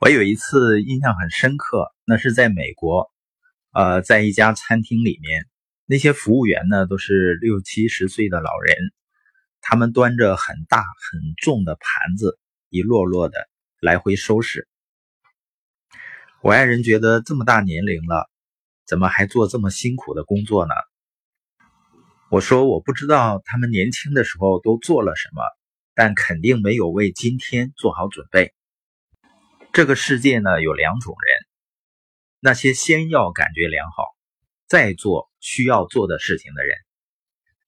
我有一次印象很深刻，那是在美国，呃，在一家餐厅里面，那些服务员呢都是六七十岁的老人，他们端着很大很重的盘子，一摞摞的来回收拾。我爱人觉得这么大年龄了，怎么还做这么辛苦的工作呢？我说我不知道他们年轻的时候都做了什么，但肯定没有为今天做好准备。这个世界呢有两种人，那些先要感觉良好，再做需要做的事情的人；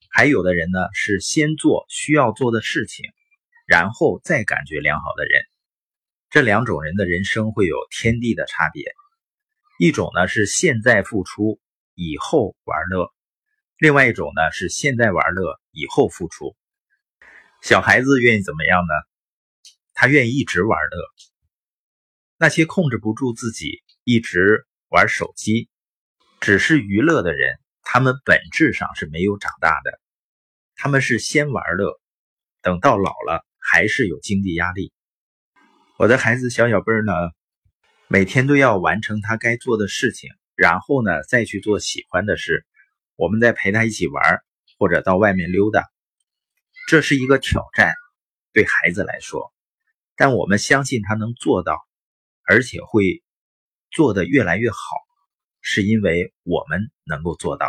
还有的人呢是先做需要做的事情，然后再感觉良好的人。这两种人的人生会有天地的差别。一种呢是现在付出，以后玩乐；另外一种呢是现在玩乐，以后付出。小孩子愿意怎么样呢？他愿意一直玩乐。那些控制不住自己一直玩手机，只是娱乐的人，他们本质上是没有长大的。他们是先玩乐，等到老了还是有经济压力。我的孩子小小辈呢，每天都要完成他该做的事情，然后呢再去做喜欢的事。我们再陪他一起玩，或者到外面溜达，这是一个挑战，对孩子来说。但我们相信他能做到。而且会做得越来越好，是因为我们能够做到。